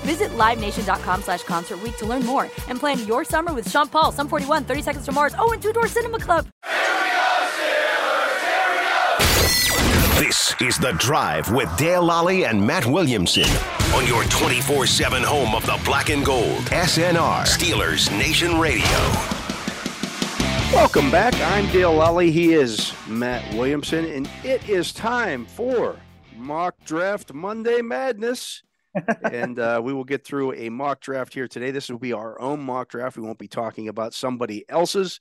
Visit LiveNation.com slash Concert Week to learn more and plan your summer with Sean Paul, Sum 41, 30 Seconds to Mars, oh, and Two Door Cinema Club. This is The Drive with Dale Lolley and Matt Williamson on your 24 7 home of the black and gold. SNR, Steelers Nation Radio. Welcome back. I'm Dale Lolley. He is Matt Williamson, and it is time for Mock Draft Monday Madness. And uh, we will get through a mock draft here today. This will be our own mock draft. We won't be talking about somebody else's.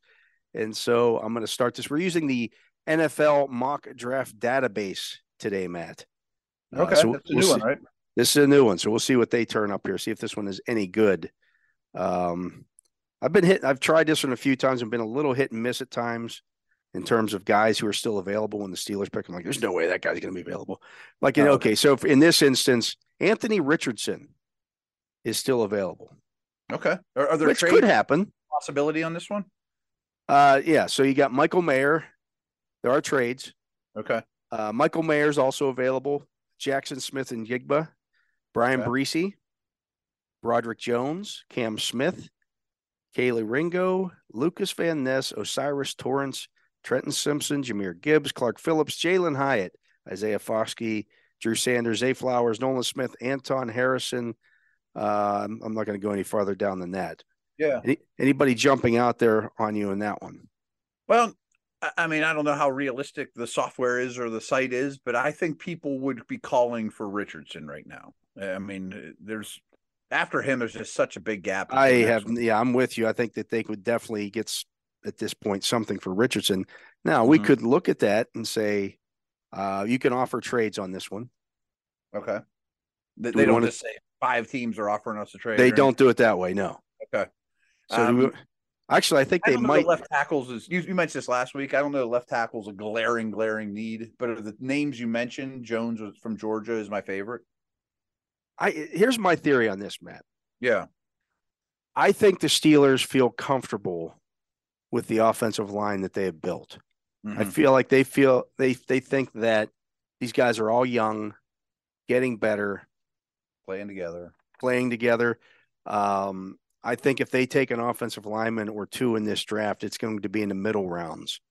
And so I'm going to start this. We're using the NFL mock draft database today, Matt. Uh, okay, uh, so that's we'll new see. one, right? This is a new one, so we'll see what they turn up here. See if this one is any good. Um, I've been hit. I've tried this one a few times and been a little hit and miss at times in terms of guys who are still available when the Steelers pick. I'm like, there's no way that guy's going to be available. Like, oh, okay, so in this instance, Anthony Richardson is still available. Okay, are, are there which could happen? Possibility on this one? Uh, yeah. So you got Michael Mayer, there are trades. Okay. Uh, Michael Mayer is also available. Jackson Smith-Njigba, Bryan okay. Bresee, Broderick Jones, Cam Smith, Kelee Ringo, Lucas Van Ness, O'Cyrus Torrence, Trenton Simpson, Jahmyr Gibbs, Clark Phillips, Jalin Hyatt, Isaiah Foskey, Drew Sanders, A. Flowers, Nolan Smith, Anton Harrison. Uh, I'm not going to go any farther down than that. Yeah. Any, anybody jumping out there on you in that one? Well, I mean, I don't know how realistic the software is or the site is, but I think people would be calling for Richardson right now. I mean, there's after him, there's just such a big gap. I have, yeah, I'm with you. I think that they would definitely get at this point something for Richardson. Now we mm-hmm. could look at that and say, uh, you can offer trades on this one. Okay. They, they don't just to... say five teams are offering us a trade. They don't do it that way. No. Okay. So um, we, Actually, I think they I might. left tackles is you, you, mentioned this last week. I don't know. Left tackles a glaring, glaring need, but the names you mentioned, Jones from Georgia is my favorite. I here's my theory on this, Matt. Yeah, I think the Steelers feel comfortable with the offensive line that they have built. Mm-hmm. I feel like they feel they they think that these guys are all young, getting better, playing together, playing together. Um, I think if they take an offensive lineman or two in this draft, it's going to be in the middle rounds,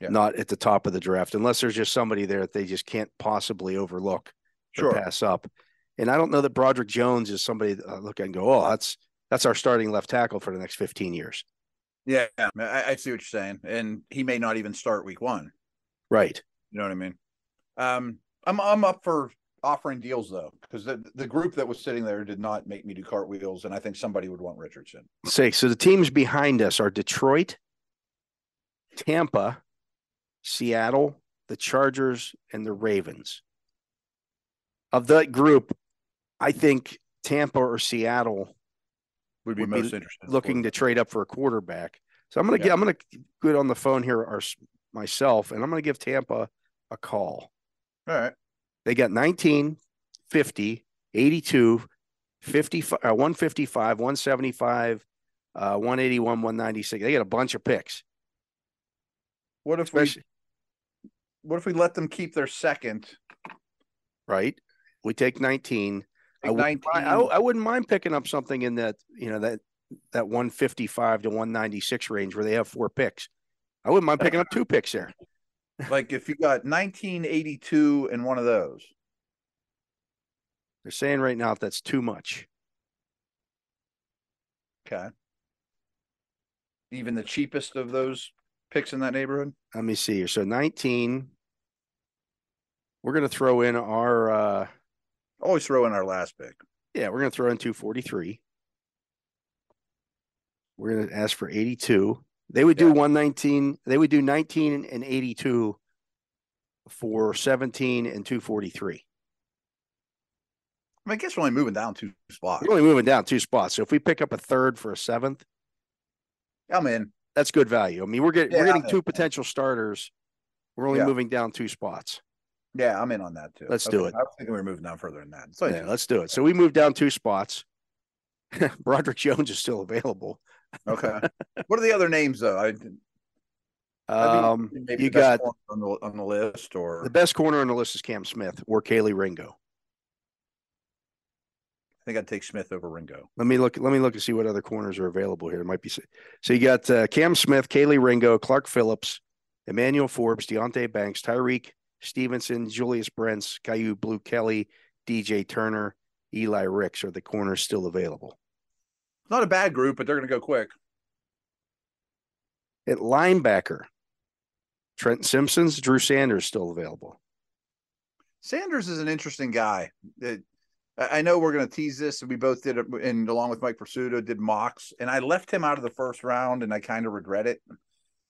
yeah. not at the top of the draft, unless there's just somebody there that they just can't possibly overlook sure. or pass up. And I don't know that Broderick Jones is somebody that I look at and go, oh, that's that's our starting left tackle for the next 15 years. Yeah, I, I see what you're saying, and he may not even start week one. Right. You know what I mean? Um, I'm I'm up for offering deals though, because the, the group that was sitting there did not make me do cartwheels, and I think somebody would want Richardson. Say so. The teams behind us are Detroit, Tampa, Seattle, the Chargers, and the Ravens. Of that group, I think Tampa or Seattle would be would most be interested. Looking to trade up for a quarterback. So I'm gonna yeah. get I'm gonna get on the phone here our, myself, and I'm gonna give Tampa a call. All right. They got 19, 50, 82, 50, uh, 155, 175, uh, 181, 196. They got a bunch of picks. What if Especially, we what if we let them keep their second? Right. We take 19. I, 19. I, I, wouldn't mind picking up something in that, you know, that that 155 to 196 range where they have four picks. I wouldn't mind picking up two picks there like if you got 1982 and one of those. They're saying right now that's too much. Okay. Even the cheapest of those picks in that neighborhood? Let me see here. So 19. We're going to throw in our, uh, Always throw in our last pick. yeah, we're going to throw in 243. We're going to ask for 82. They would do 119. They would do 19 and 82 for 17 and 243. I, mean, I guess we're only moving down two spots. We're only moving down two spots. So if we pick up a third for a seventh, I'm in. that's good value. I mean, we're getting we're getting I'm two in. potential starters. We're only Yeah. moving down two spots. Yeah, I'm in on that too. Let's do it. I was thinking we were moving down further than that. So Yeah, let's do it. So we moved down two spots. Broderick Jones is still available. okay. what are the other names though? I Um, maybe you got on the on the list, or the best corner on the list is Cam Smith or Kelee Ringo. I think I'd take Smith over Ringo. Let me look. Let me look and see what other corners are available here. It might be so. so you got uh, Cam Smith, Kelee Ringo, Clark Phillips, Emmanuel Forbes, Deonte Banks, Tyrique Stevenson, Julius Brents, Kyu Blu Kelly, DJ Turner, Eli Ricks are the corners still available. Not a bad group, but they're going to go quick. At linebacker, Trent Simpsons, Drew Sanders still available. Sanders is an interesting guy. It, I I know we're going to tease this, and we both did it, and along with Mike Prisuta, did mocks, and I left him out of the first round, and I kind of regret it.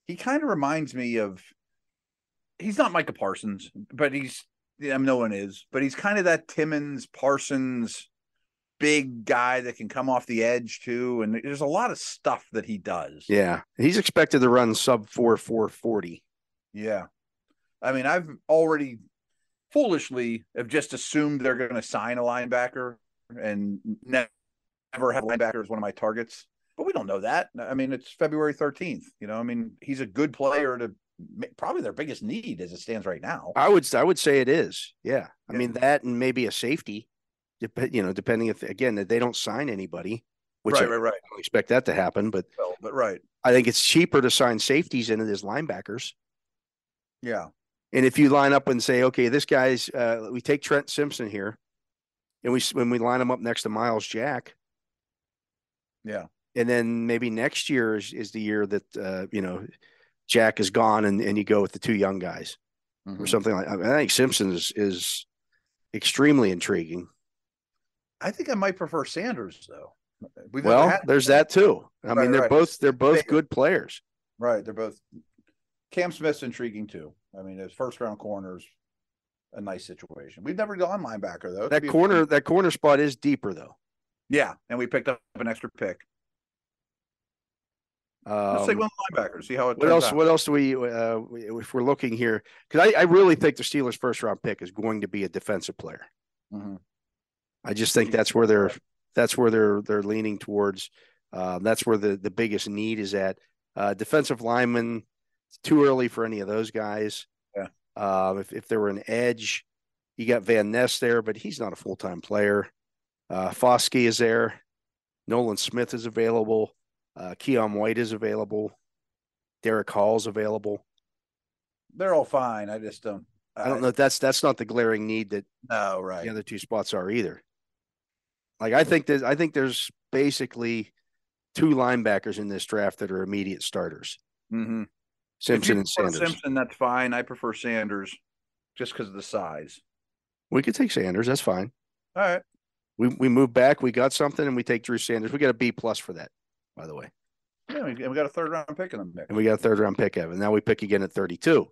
He kind of reminds me of. He's not Micah Parsons, but he's. Yeah, no one is, but he's kind of that Timmons Parsons, big guy that can come off the edge too, and there's a lot of stuff that he does. Yeah, he's expected to run sub four four forty. Yeah. I mean, I've already foolishly have just assumed they're going to sign a linebacker and never have a linebacker as one of my targets. But we don't know that. I mean, it's February 13th. You know, I mean, he's a good player to probably their biggest need as it stands right now. I would I would say it is. Yeah, I Yeah. mean that and maybe a safety. Dep- you know, depending if again that they don't sign anybody, which right, I right, right. don't expect that to happen. But Well, but right. I think it's cheaper to sign safeties than it is linebackers. Yeah. And if you line up and say, okay, this guy's, uh, we take Trent Simpson here, and we when we line him up next to Myles Jack, Yeah. and then maybe next year is, is the year that uh, you know Jack is gone, and, and you go with the two young guys or Mhm. something like. I, mean, I think Simpson is is extremely intriguing. I think I might prefer Sanders though. We've Well, had- there's that too. I Right, mean, they're right. both they're both Big- good players. Right. They're both Cam Smith's intriguing too. I mean, his first round corners, a nice situation. We've never gone linebacker though. That be a- corner that corner spot is deeper though. Yeah, and we picked up an extra pick. Let's take Um, one linebacker. See how it. What turns else? out. What else do we? Uh, we- if we're looking here, because I, I really think the Steelers' first round pick is going to be a defensive player. Mhm. I just think that's where they're that's where they're they're leaning towards. Uh, that's where the the biggest need is at. Uh, defensive lineman, too early for any of those guys. Yeah. Uh, if if there were an edge, you got Van Ness there, but he's not a full time player. Uh, Foskey is there. Nolan Smith is available. Uh, Keion White is available. Derick Hall's available. They're all fine. I just don't. I don't know if that's that's not the glaring need that No, right. the other two spots are either. Like I think that I think there's basically two linebackers in this draft that are immediate starters. Mm-hmm. Simpson and Sanders. Simpson, that's fine. I prefer Sanders, just because of the size. We could take Sanders. That's fine. All right. We we move back. We got something, and we take Drew Sanders. We got a B plus for that, by the way. Yeah, we, and we got a third round pick in the mix. And we got a third round pick, Evan. Now we pick again at 32.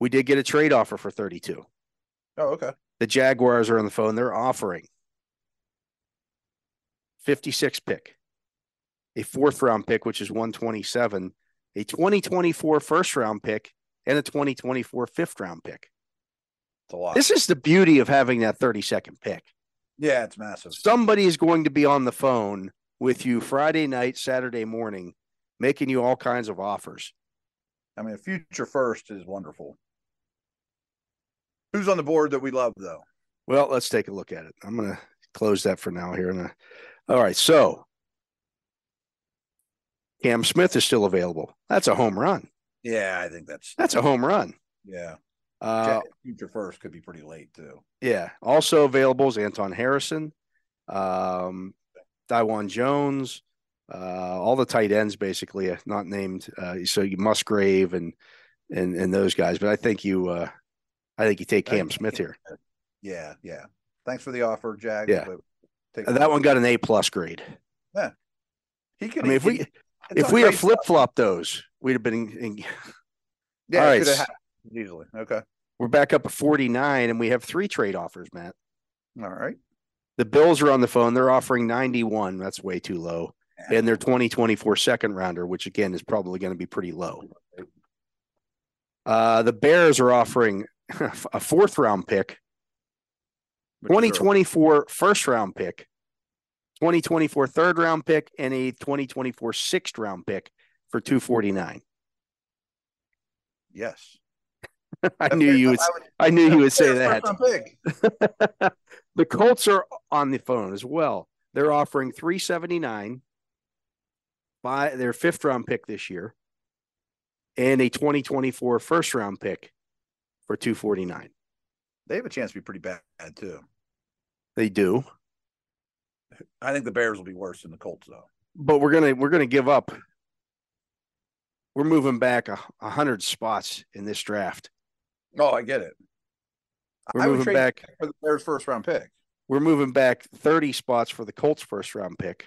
We did get a trade offer for 32. Oh, okay. The Jaguars are on the phone. They're offering 56 pick, a fourth round pick, which is 127, a 2024 first round pick, and a 2024 fifth round pick. It's a lot. This is the beauty of having that 32nd pick. yeah, it's massive. Somebody is going to be on the phone with you Friday night, Saturday morning, making you all kinds of offers. I mean, a future first is wonderful. Who's on the board that we love though? Well, let's take a look at it. I'm going to close that for now here. And all right, so Cam Smith is still available. That's a home run. Yeah, I think that's That's a home run. yeah. Uh, future first could be pretty late too. yeah. Also available is Anton Harrison, um, Daiwan Jones, Uh, all the tight ends basically uh, not named. Uh, so you Musgrave and and and those guys. But I think you, uh, I think you take Cam Smith here. Yeah, yeah. Thanks for the offer, Jag. Yeah. take- Uh, that one got an A plus grade. Yeah, he could. I mean, if we if we had flip flopped those, we'd have been. In, yeah, all right, have easily. Okay. we're back up at forty nine, and we have three trade offers, Matt. All right. The Bills are on the phone. They're offering 91. That's way too low. And their 2024 second rounder, which again is probably going to be pretty low. Uh, the Bears are offering a fourth round pick, Which is 2024 first round pick, 2024 third round pick, and a 2024 sixth round pick for 249. Yes. I knew you would. I knew you would say that. First round pick. the Colts are on the phone as well. They're offering 379 by their fifth round pick this year and a 2024 first round pick for 249. They have a chance to be pretty bad too. They do. I think the Bears will be worse than the Colts though. But we're going to we're going to give up we're moving back a, a hundred spots in this draft. Oh, I get it. We're I moving back for the Bears first round pick. we're moving back 30 spots for the Colts first round pick.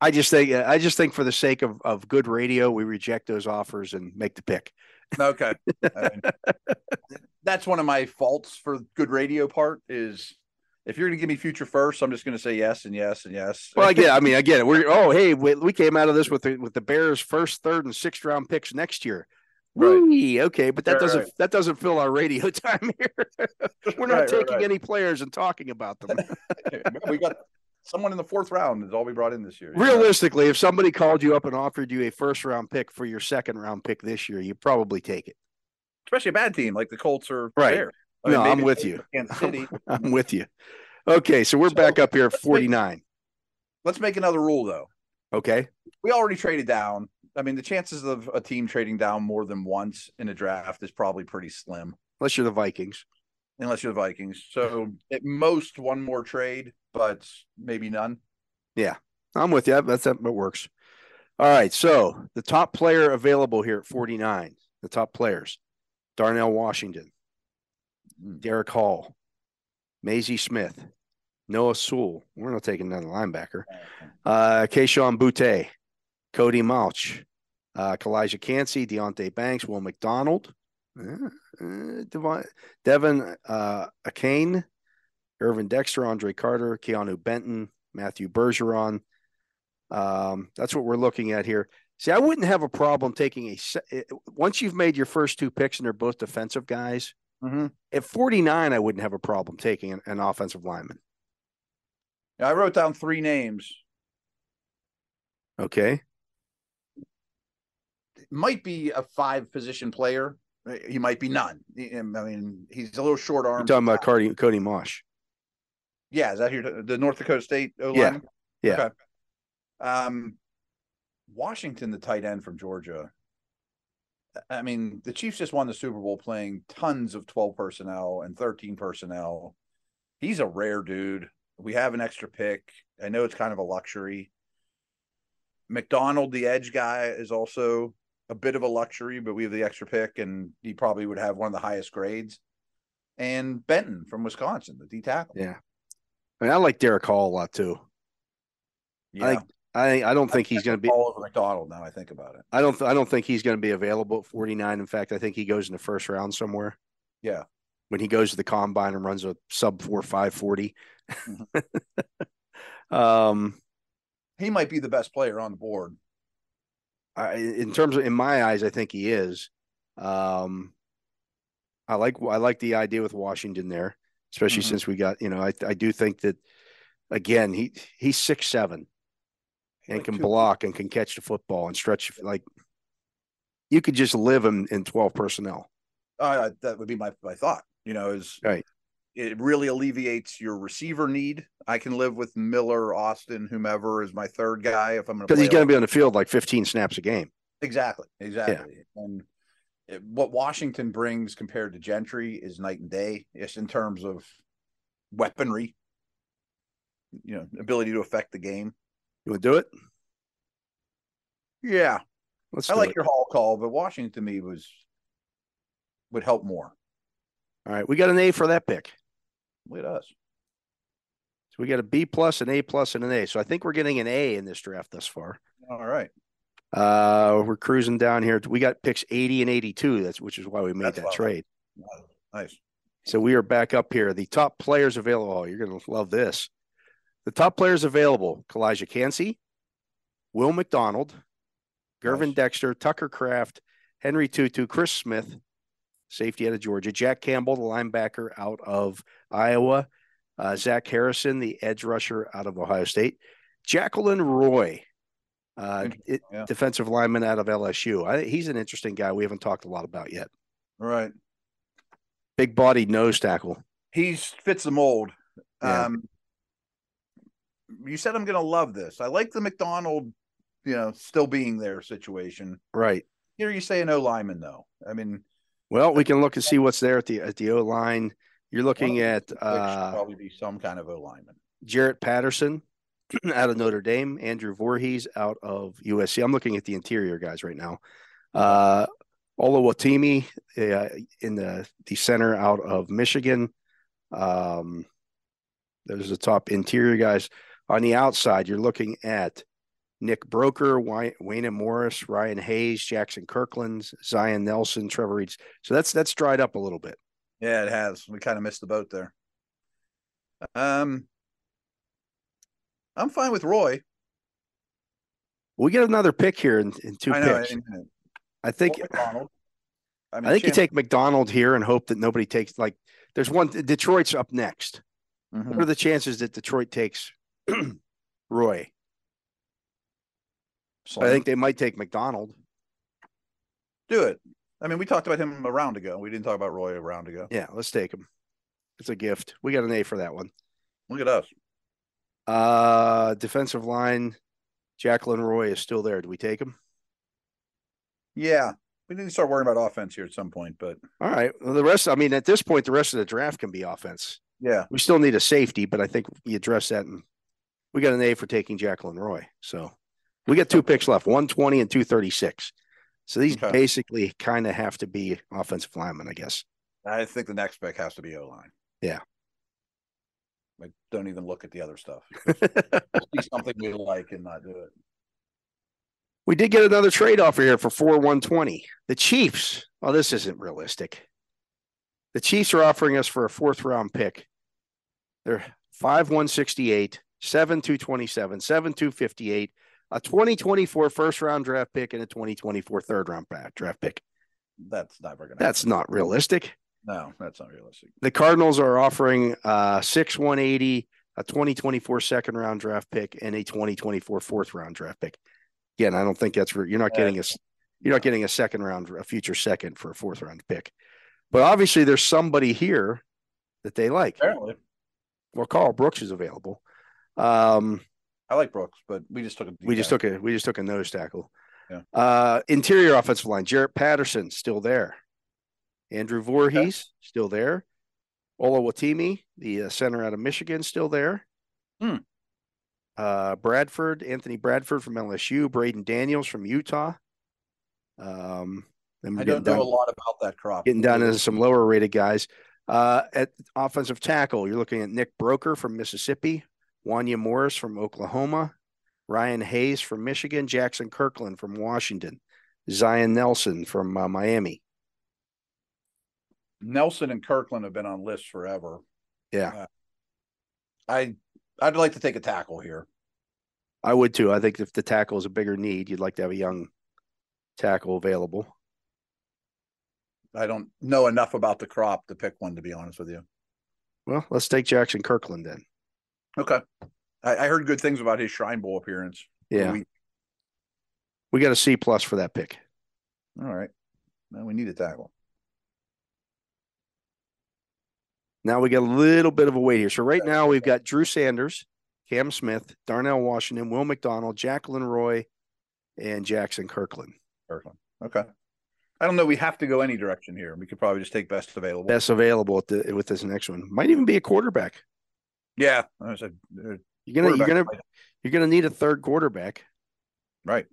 I just think I just think for the sake of, of good radio, we reject those offers and make the pick. Okay. I mean, that's one of my faults for good radio part is if you're going to give me future first, I'm just going to say yes and yes and yes. Well, I get. I mean, I get it. We're oh, hey, we, we came out of this with the with the Bears first, third, and sixth round picks next year. Right. Whee! Okay, but that Right, doesn't right. that doesn't fill our radio time here. We're not taking any players and talking about them. we got someone in the fourth round is all we brought in this year. you know? Realistically, if somebody called you up and offered you a first round pick for your second round pick this year, you probably take it. especially a bad team like the Colts are Right. Bears. No, I'm maybe with you. Kansas City. I'm with you. Okay, so we're So, back up here at let's make- 49. Let's make another rule though. Okay. We already traded down. I mean, the chances of a team trading down more than once in a draft is probably pretty slim, Unless you're the Vikings. unless you're the Vikings. So at most one more trade, but maybe none. Yeah, I'm with you. That's that works. All right. So the top player available here at 49, the top players Darnell Washington, Derick Hall, Mazi Smith, Noah Sewell. We're not taking another linebacker. Uh, Keishon Butte, Cody Mauch, uh, Calijah Kancey, Deonte Banks, Will McDonald, uh, uh, Devon, Devin uh, Akane, Irvin Dexter, Andre Carter, Keeanu Benton, Matthew Bergeron. Um, that's what we're looking at here. See, I wouldn't have a problem taking a once you've made your first two picks and they're both defensive guys. Mm-hmm. At 49, I wouldn't have a problem taking an, an offensive lineman. I wrote down three names. Okay. Might be a five position player. He might be none. I mean, he's a little short You're talking about Cody, Cody Mauch. Yeah, is that here the North Dakota State O Yeah, yeah. Okay. Um, Washington, the tight end from Georgia. I mean, the Chiefs just won the Super Bowl playing tons of 12 personnel and 13 personnel. He's a rare dude. We have an extra pick. I know it's kind of a luxury. McDonald, the edge guy, is also a bit of a luxury, but we have the extra pick, and he probably would have one of the highest grades. And Benton from Wisconsin, the D tackle. Yeah. I mean, I like Derick Hall a lot too. I I I don't think he's going to be. all over McDonald now. I think about it. I don't. I don't think he's going to be available at 49. In fact, I think he goes in the first round somewhere. Yeah. When he goes to the combine and runs a sub four five forty. um, He might be the best player on the board. I, in terms of in my eyes, I think he is. Um, I like I like the idea with Washington there, especially Mhm. since we got you know I I do think that again he he's six seven and Like can two- block and can catch the football and stretch like you could just live him in 12 personnel. Uh, that would be my, my thought. You know, is Right. It really alleviates your receiver need. I can live with Miller, Austin, whomever is my third guy if I'm going to. Because he's going to be on the field like 15 snaps a game. exactly, exactly. And it, what Washington brings compared to Gentry is night and day. Just in terms of weaponry. you know ability to affect the game. You to do it? Yeah, Let's. I like it. your Hall call, but Washington to me was would help more. All right, we got an A for that pick. Look at us. So we got a B plus, an A plus, and an A. So I think we're getting an A in this draft thus far. All right. Uh, we're cruising down here. We got picks 80 and 82. That's which is why we made That's that trade. Nice. So we are back up here. The top players available. Oh, you're going to love this. The top players available: Calijah Kancey, Will McDonald, Gervon Nice. Dexter, Tucker Kraft, Henry To'oTo'o, Chris Smith, safety out of Georgia, Jack Campbell, the linebacker out of Iowa, uh, Zach Harrison, the edge rusher out of Ohio State, Jaquelin Roy, uh, it- yeah. defensive lineman out of LSU. I, he's an interesting guy we haven't talked a lot about yet. All right. Big bodied nose tackle. He fits the mold. Yeah. Um, you said I'm going to love this. I like the McDonald, you know, still being there situation. Right. Here you say an O lineman though. I mean, Well, we can look and see what's there at the at the O line. You're looking of at these picks should uh, probably be some kind of O lineman. Jarrett Patterson out of Notre Dame, Andrew Voorhees out of USC. I'm looking at the interior guys right now. Uh, Oluwatimi uh, in the the center out of Michigan. Um, those are the top interior guys. On the outside, you're looking at Nick Broeker, Wanya Morris, Ryan Hayes, Jackson Kirkland, Zion Nelson, Trevor Reeds. So that's that's dried up a little bit. Yeah, it has. We kind of missed the boat there. Um, I'm fine with Roy. We get another pick here in, in two I know. picks. and- I think McDonald. I, mean, I think you take McDonald here and hope that nobody takes like there's one Detroit's up next. Mhm. What are the chances that Detroit takes Roy? I think they might take McDonald. do it. I mean, we talked about him a round ago. We didn't talk about Roy a round ago. Yeah, let's take him. It's a gift. We got an A for that one. Look at us. Uh defensive line, Jaquelin Roy is still there. Do we take him? Yeah, we need to start worrying about offense here at some point. But All right. Well, the rest, I mean, at this point, the rest of the draft can be offense. yeah, We still need a safety, but I think we address that and we got an A for taking Jaquelin Roy. So we got two picks left, 120 and 236. So these Okay. basically kind of have to be offensive linemen, I guess. I think the next pick has to be O line. Yeah. Like, don't even look at the other stuff. See something we like and not do it. we did get another trade offer here for 4 120. The Chiefs. Oh, this isn't realistic. The Chiefs are offering us for a fourth round pick. They're 5 168, 7 227, 7 258, a 2024 first round draft pick, and a 2024 third round draft pick. That's never gonna. That's not realistic. no, that's not realistic. The Cardinals are offering uh, 6 180, a 2024 second round draft pick, and a 2024 fourth round draft pick. Again, I don't think that's re- you're not getting a you're not getting a second round, a future second for a fourth round pick. But obviously, there's somebody here that they like. Apparently, Well, Karl Brooks is available. Um, I like Brooks, but we just took a. we just took a we just took a nose tackle. Yeah. Uh, interior offensive line: Jarrett Patterson still there. Andrew Voorhees still there. Ola Oluwatimi, the uh, center out of Michigan, still there. Hmm. Uh, Bradford, Anthony Bradford from LSU, Braeden Daniels from Utah. Um, I don't know down, a lot about that crop. getting down into some lower rated guys. Uh, at offensive tackle, you're looking at Nick Broeker from Mississippi, Wanya Morris from Oklahoma, Ryan Hayes from Michigan, Jackson Kirkland from Washington, Zion Nelson from uh, Miami. Nelson and Kirkland have been on lists forever. Yeah, I I'd like to take a tackle here. I would too. I think if the tackle is a bigger need, you'd like to have a young tackle available. I don't know enough about the crop to pick one, to be honest with you. Well, let's take Jackson Kirkland then. Okay. I, I heard good things about his Shrine Bowl appearance. Yeah, We, we got a C plus for that pick. all right. Now we need a tackle. Now we got a little bit of a wait here. So right now we've got Drew Sanders, Cam Smith, Darnell Washington, Will McDonald, Jaquelin Roy, and Jackson Kirkland. Kirkland. Okay. I don't know. We have to go any direction here. We could probably just take best available. Best available the, with this next one. Might even be a quarterback. Yeah. I said, uh, You're gonna you're gonna you're gonna need a third quarterback. Right.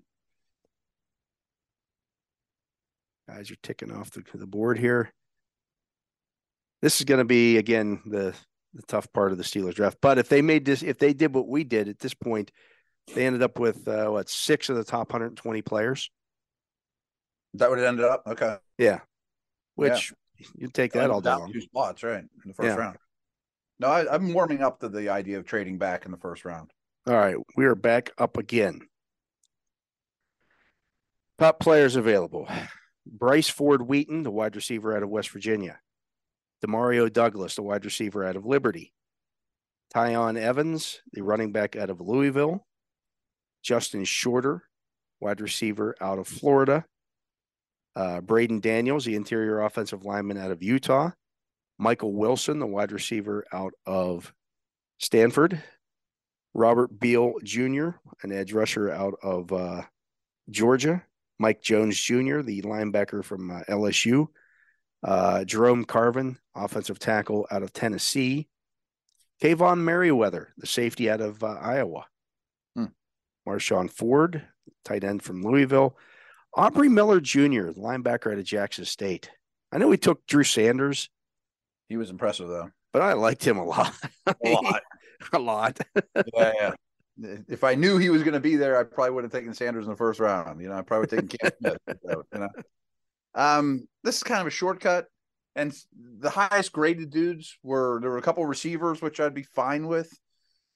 Guys you're ticking off the, the board here. This is going to be again the the tough part of the Steelers draft. But if they made this, if they did what we did at this point, they ended up with uh, what six of the top 120 players. That what it ended up? Okay. Yeah, which you take that all Down. Two spots, right, in the first Yeah. round. No, I, I'm warming up to the idea of trading back in the first round. All right, we are back up again. Top players available: Bryce Ford Wheaton, the wide receiver out of West Virginia; Demario Douglas, the wide receiver out of Liberty; Tiyon Evans, the running back out of Louisville; Justin Shorter, wide receiver out of Florida; uh, Braeden Daniels, the interior offensive lineman out of Utah; Michael Wilson, the wide receiver out of Stanford; Robert Beal Jr., an edge rusher out of uh, Georgia. Mike Jones Jr., the linebacker from uh, LSU. Uh, Jerome Carvin, offensive tackle out of Tennessee. Kaevon Merriweather, the safety out of uh, Iowa. Hmm. Marshon Ford, tight end from Louisville. Aubrey Miller Jr., the linebacker out of Jackson State. I know we took Drew Sanders, He was impressive though. but I liked him a lot. A lot. a lot. yeah, yeah. If I knew he was going to be there, I probably would have taken Sanders in the first round. You know, I probably would have taken Cam Smith. so, you know, um, this is kind of a shortcut, and the highest graded dudes were there were a couple receivers which I'd be fine with.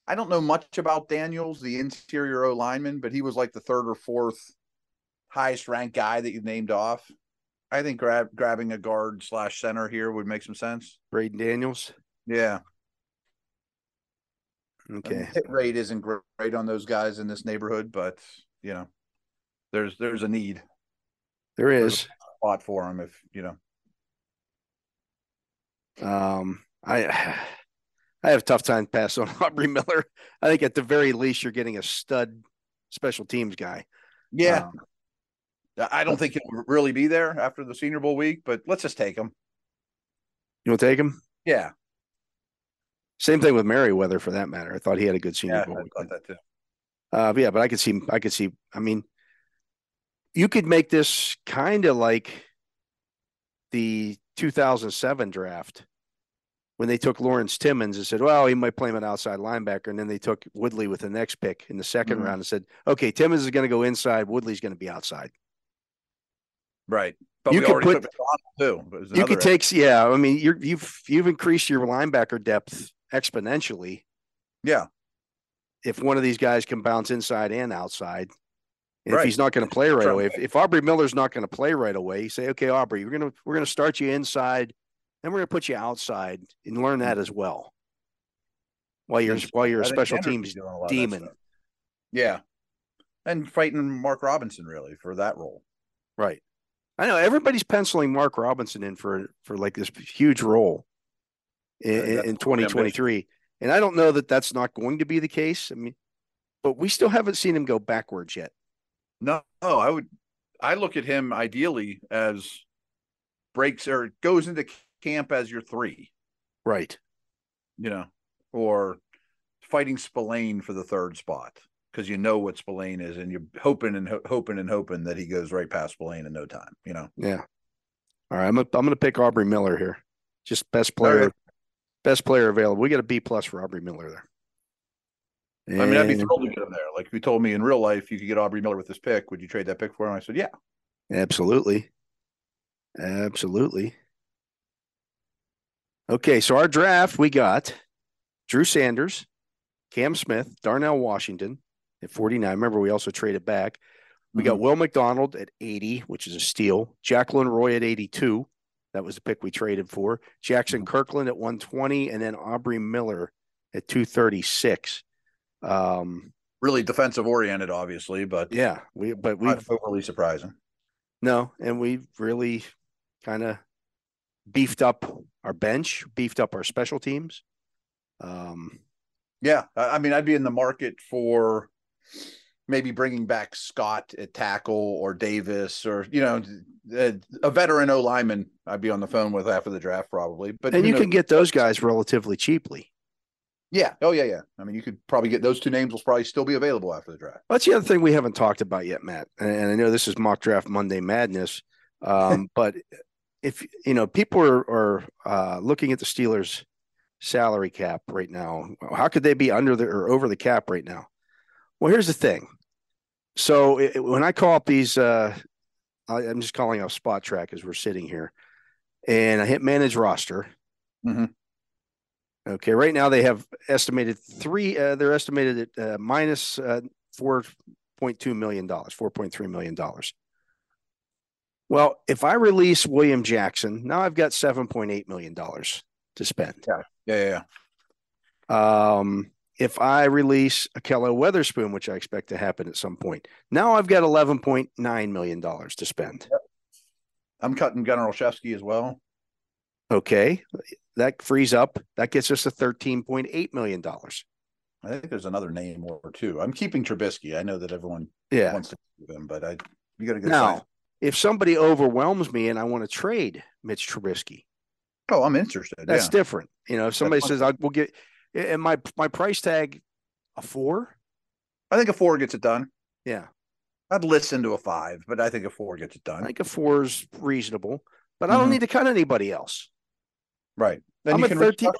I don't know much about Daniels, the interior O lineman, but he was like the third or fourth highest ranked guy that you named off. I think grab grabbing a guard slash center here would make some sense. Braeden Daniels. Yeah. Okay. The hit rate isn't great on those guys in this neighborhood, but you know, there's there's a need There is. a spot for him if you know. Um, I I have a tough time passing on Aubrey Miller. I think at the very least you're getting a stud special teams guy. Yeah, Um, I don't think he'll really be there after the Senior Bowl week, but let's just take him. You'll take him? Yeah, Same thing with Merriweather for that matter. I thought he had a good senior yeah, bowl. I thought that too. Uh, but yeah, but I could see, I could see. I mean, you could make this kind of like the 2007 draft when they took Lawrence Timmons and said, "Well, he might play him an outside linebacker," and then they took Woodley with the next pick in the 2nd Mhm. round and said, "Okay, Timmons is going to go inside, Woodley's going to be outside." Right, but You we could already put- McDonald too. You could take, yeah. I mean, you're, you've you've increased your linebacker depth exponentially yeah, if one of these guys can bounce inside and outside. And if he's not going to play right away, if, if Aubrey Miller's not going to play right away, you say, okay, Aubrey, we're gonna we're gonna start you inside, then we're gonna put you outside and learn that as well. While you're while you're a I special teams a lot of that demon. Yeah, and fighting Mark Robinson really for that role. right? I know everybody's penciling Mark Robinson in for for like this huge role in, Yeah, in, that's in 2023, and I don't know that that's not going to be the case. I mean, but we still haven't seen him go backwards yet. No, no, I would. I look at him ideally as breaks or goes into camp as your three, Right. you know, or fighting Spillane for the third spot because you know what Spillane is, and you're hoping and ho- hoping and hoping that he goes right past Spillane in no time. You know, Yeah. All right. I'm gonna, I'm going to pick Aubrey Miller here. Just best player, right. best player available. We got a B plus for Aubrey Miller there. I mean, I'd be thrilled to get him there. Like if you told me in real life you could get Aubrey Miller with this pick, would you trade that pick for him? I said, yeah. Absolutely. Absolutely. Okay, so our draft we got Drew Sanders, Cam Smith, Darnell Washington at 49. Remember, we also traded back. We got Will McDonald at 80, which is a steal. Jaquelin Roy at 82. That was the pick we traded for. Jackson Mhm. Kirkland at 120, and then Aubrey Miller at 236. Um, really defensive oriented, obviously, but yeah, we but we not overly surprising. No, and we've really kind of beefed up our bench, beefed up our special teams. Um, Yeah, I mean, I'd be in the market for maybe bringing back Scott at tackle or Davis or you know a, a veteran O lineman. I'd be on the phone with after the draft probably. But and you knows? can get those guys relatively cheaply. Yeah. Oh yeah, yeah. I mean, you could probably get those two names will probably still be available after the draft. That's the other thing we haven't talked about yet, Matt. And I know this is mock draft Monday madness, um, but if you know people are, are uh, looking at the Steelers' salary cap right now, how could they be under the or over the cap right now? Well, here's the thing. So it, when I call up these, uh, I, am just calling up Spotrac as we're sitting here, and I hit manage roster. Mm-hmm. Okay, right now they have estimated three. Uh, they're estimated at uh, minus uh, four point two million dollars, four point three million dollars. Well, if I release William Jackson, now I've got seven point eight million dollars to spend. Yeah, yeah, yeah. Um, if I release Ahkello Witherspoon, which I expect to happen at some point, now I've got eleven point nine million dollars to spend. Yep. I'm cutting Gunnar Olszewski as well. Okay, that frees up. That gets us to thirteen point eight million dollars. I think there's another name or two. I'm keeping Trubisky. I know that everyone yeah. wants to keep him, but I you got to get now. If somebody overwhelms me and I want to trade Mitch Trubisky, oh, I'm interested. That's yeah. different. You know, if somebody says I will get, and my my price tag a four. I think a four gets it done. Yeah, I'd listen to a five, but I think a four gets it done. I think a four is reasonable, but mm-hmm. I don't mm-hmm. need to cut anybody else. Right. Then I'm at thirteen.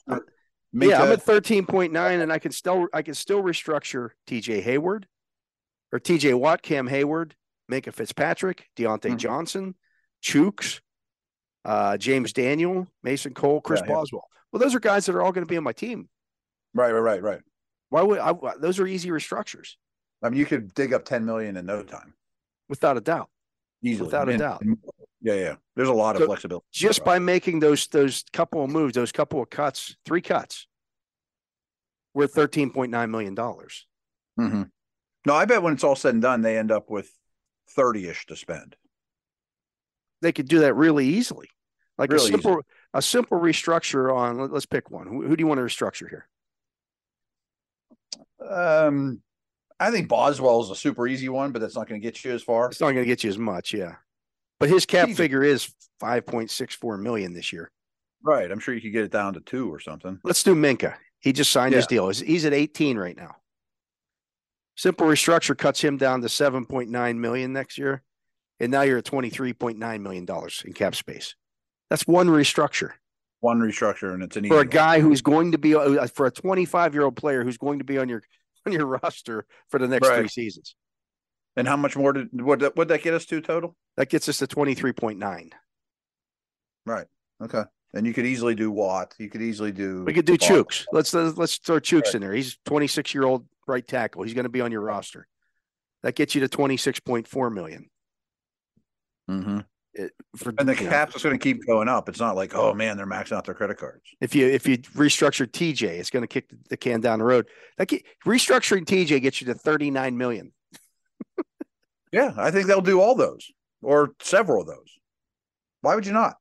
Yeah, i I'm at thirteen point nine, and I can still I can still restructure T.J. Hayward, or T.J. Watt, Cam Hayward, Minkah Fitzpatrick, Diontae mm-hmm. Johnson, Chuks, uh, James Daniel, Mason Cole, Chris yeah, yeah. Boswell. Well, those are guys that are all going to be on my team. Right, right, right, right. Why would I? Those are easy restructures. I mean, you could dig up ten million in no time, without a doubt. Easily, without a doubt. Yeah, yeah. There's a lot so of flexibility. Just by making those those couple of moves, those couple of cuts, three cuts, we're thirteen point nine million dollars. Mm-hmm. No, I bet when it's all said and done, they end up with thirty ish to spend. They could do that really easily, like really a simple easy. a simple restructure on. Let's pick one. Who, who do you want to restructure here? Um, I think Boswell is a super easy one, but that's not going to get you as far. It's not going to get you as much, yeah. But his cap figure is 5.64 million this year. Right. I'm sure you could get it down to two or something. Let's do Minkah. He just signed yeah. his deal. He's at 18 right now. Simple restructure cuts him down to 7.9 million next year. And now you're at 23.9 million dollars in cap space. That's one restructure. One restructure, and it's an easy for a guy one. who's going to be uh, for a 25 year old player who's going to be on your on your roster for the next right. three seasons. And how much more did what would that get us to total? That gets us to twenty three point nine. Right. Okay. And you could easily do Watt. You could easily do. We could do Chuks. Let's let's throw Chuks right. in there. He's twenty six year old right tackle. He's going to be on your roster. That gets you to twenty six point four million. Mm-hmm. It, for, and the cap's are going to keep going up. It's not like, oh man, they're maxing out their credit cards. If you if you restructure TJ, it's going to kick the can down the road. That get, restructuring TJ gets you to thirty nine million. Yeah, I think they'll do all those or several of those. Why would you not?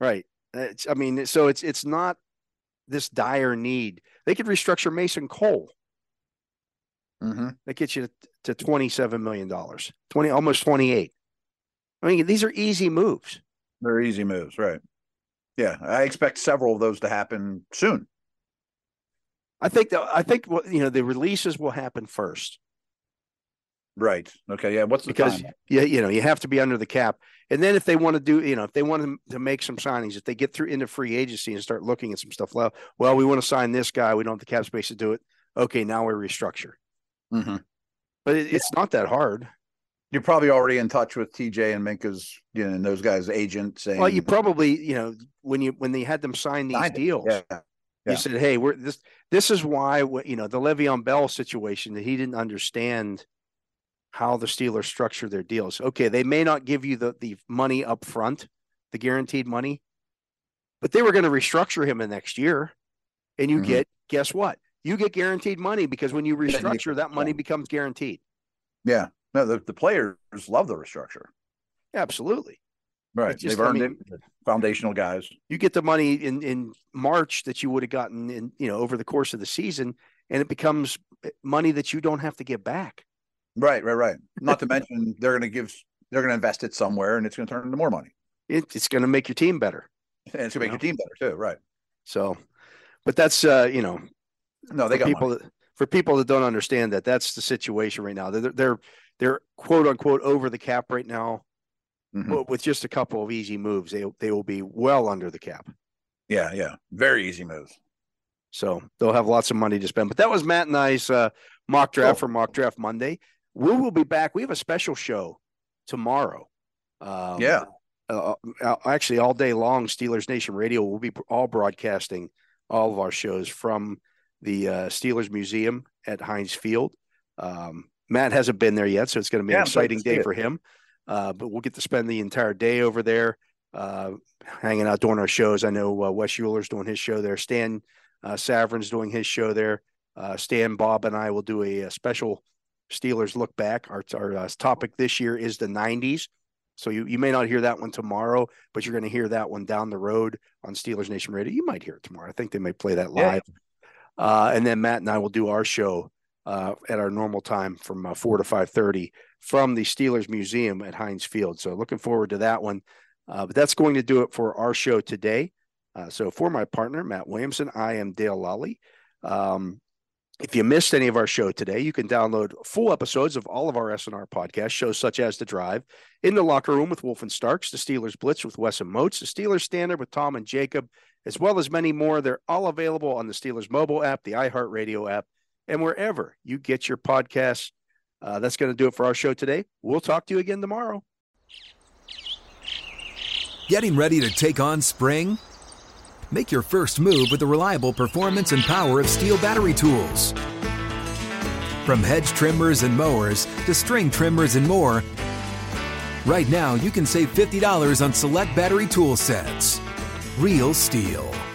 Right. It's, I mean, so it's it's not this dire need. They could restructure Mason Cole. Mm-hmm. That gets you to, to twenty seven million dollars, twenty almost twenty eight. I mean, these are easy moves. They're easy moves, right? Yeah, I expect several of those to happen soon. I think that I think what you know the releases will happen first. Right. Okay. Yeah. What's the because time? yeah, you know, you have to be under the cap. And then if they want to do, you know, if they want to make some signings, if they get through into free agency and start looking at some stuff, well, well, we want to sign this guy. We don't have the cap space to do it. Okay, now we restructure. Mm-hmm. But it, it's not that hard. You're probably already in touch with TJ and Minkah's, you know, and those guys' agent saying. Well, you probably, you know, when you when they had them sign these deals, yeah. Yeah. you said, "Hey, we're this. This is why, you know, the Le'Veon Bell situation that he didn't understand." how the Steelers structure their deals. Okay, they may not give you the, the money up front, the guaranteed money, but they were going to restructure him the next year. And you mm-hmm. get, guess what? You get guaranteed money because when you restructure, that money becomes guaranteed. Yeah. No, the, the players love the restructure. Absolutely. Right. Just, They've earned I mean, it. Foundational guys. You get the money in, in March that you would have gotten in, you know, over the course of the season, and it becomes money that you don't have to give back. Right, right, right. Not to mention they're going to give, they're going to invest it somewhere, and it's going to turn into more money. It, it's going to make your team better, and it's going to make know? your team better too. Right. So, but that's uh, you know, No, they got people money. that for people that don't understand that that's the situation right now. They're they're they're quote unquote over the cap right now, Mhm. but with just a couple of easy moves, they they will be well under the cap. Yeah, yeah. Very easy moves. So they'll have lots of money to spend. But that was Matt and I's uh, mock draft Cool. for Mock Draft Monday. We will be back. We have a special show tomorrow. Um, Yeah. uh, uh, actually, all day long, Steelers Nation Radio will be all broadcasting all of our shows from the uh, Steelers Museum at Heinz Field. Um, Matt hasn't been there yet, so it's going to be Yeah, an exciting day it. for him. Uh, but we'll get to spend the entire day over there, uh, hanging out doing our shows. I know uh, Wes Uhler's doing his show there. Stan uh, Savran's doing his show there. Uh, Stan, Bob, and I will do a, a special Steelers look back. Our, our uh, topic this year is the 90s. So you, you may not hear that one tomorrow, but you're going to hear that one down the road on Steelers Nation Radio. You might hear it tomorrow. I think they may play that Yeah. live. Uh, and then Matt and I will do our show uh, at our normal time from uh, four to five thirty from the Steelers Museum at Heinz Field. So looking forward to that one. Uh, but that's going to do it for our show today. Uh, so for my partner Matt Williamson, I am Dale Lolley. Um, if you missed any of our show today, you can download full episodes of all of our SNR podcast shows, such as The Drive, In the Locker Room with Wolf and Starks, The Steelers Blitz with Wes and Moats, The Steelers Standard with Tom and Jacob, as well as many more. They're all available on the Steelers mobile app, the iHeartRadio app, and wherever you get your podcasts. Uh, that's going to do it for our show today. We'll talk to you again tomorrow. Getting ready to take on spring? Make your first move with the reliable performance and power of STIHL battery tools. From hedge trimmers and mowers to string trimmers and more, right now you can save $50 on select battery tool sets. Real STIHL.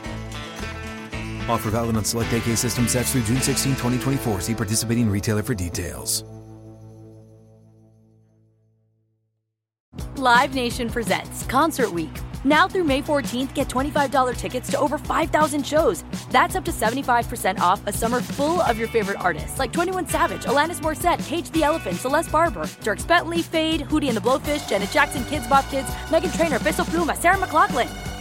Offer valid on select AK system sets through June 16, 2024. See participating retailer for details. Live Nation presents Concert Week. Now through May 14th, get $25 tickets to over 5,000 shows. That's up to 75% off a summer full of your favorite artists like 21 Savage, Alanis Morissette, Cage the Elephant, Celeste Barber, Dierks Bentley, Feid, Hootie and the Blowfish, Janet Jackson, Kidz Bop Kids, Meghan Trainor, Peso Pluma, Sarah McLachlan.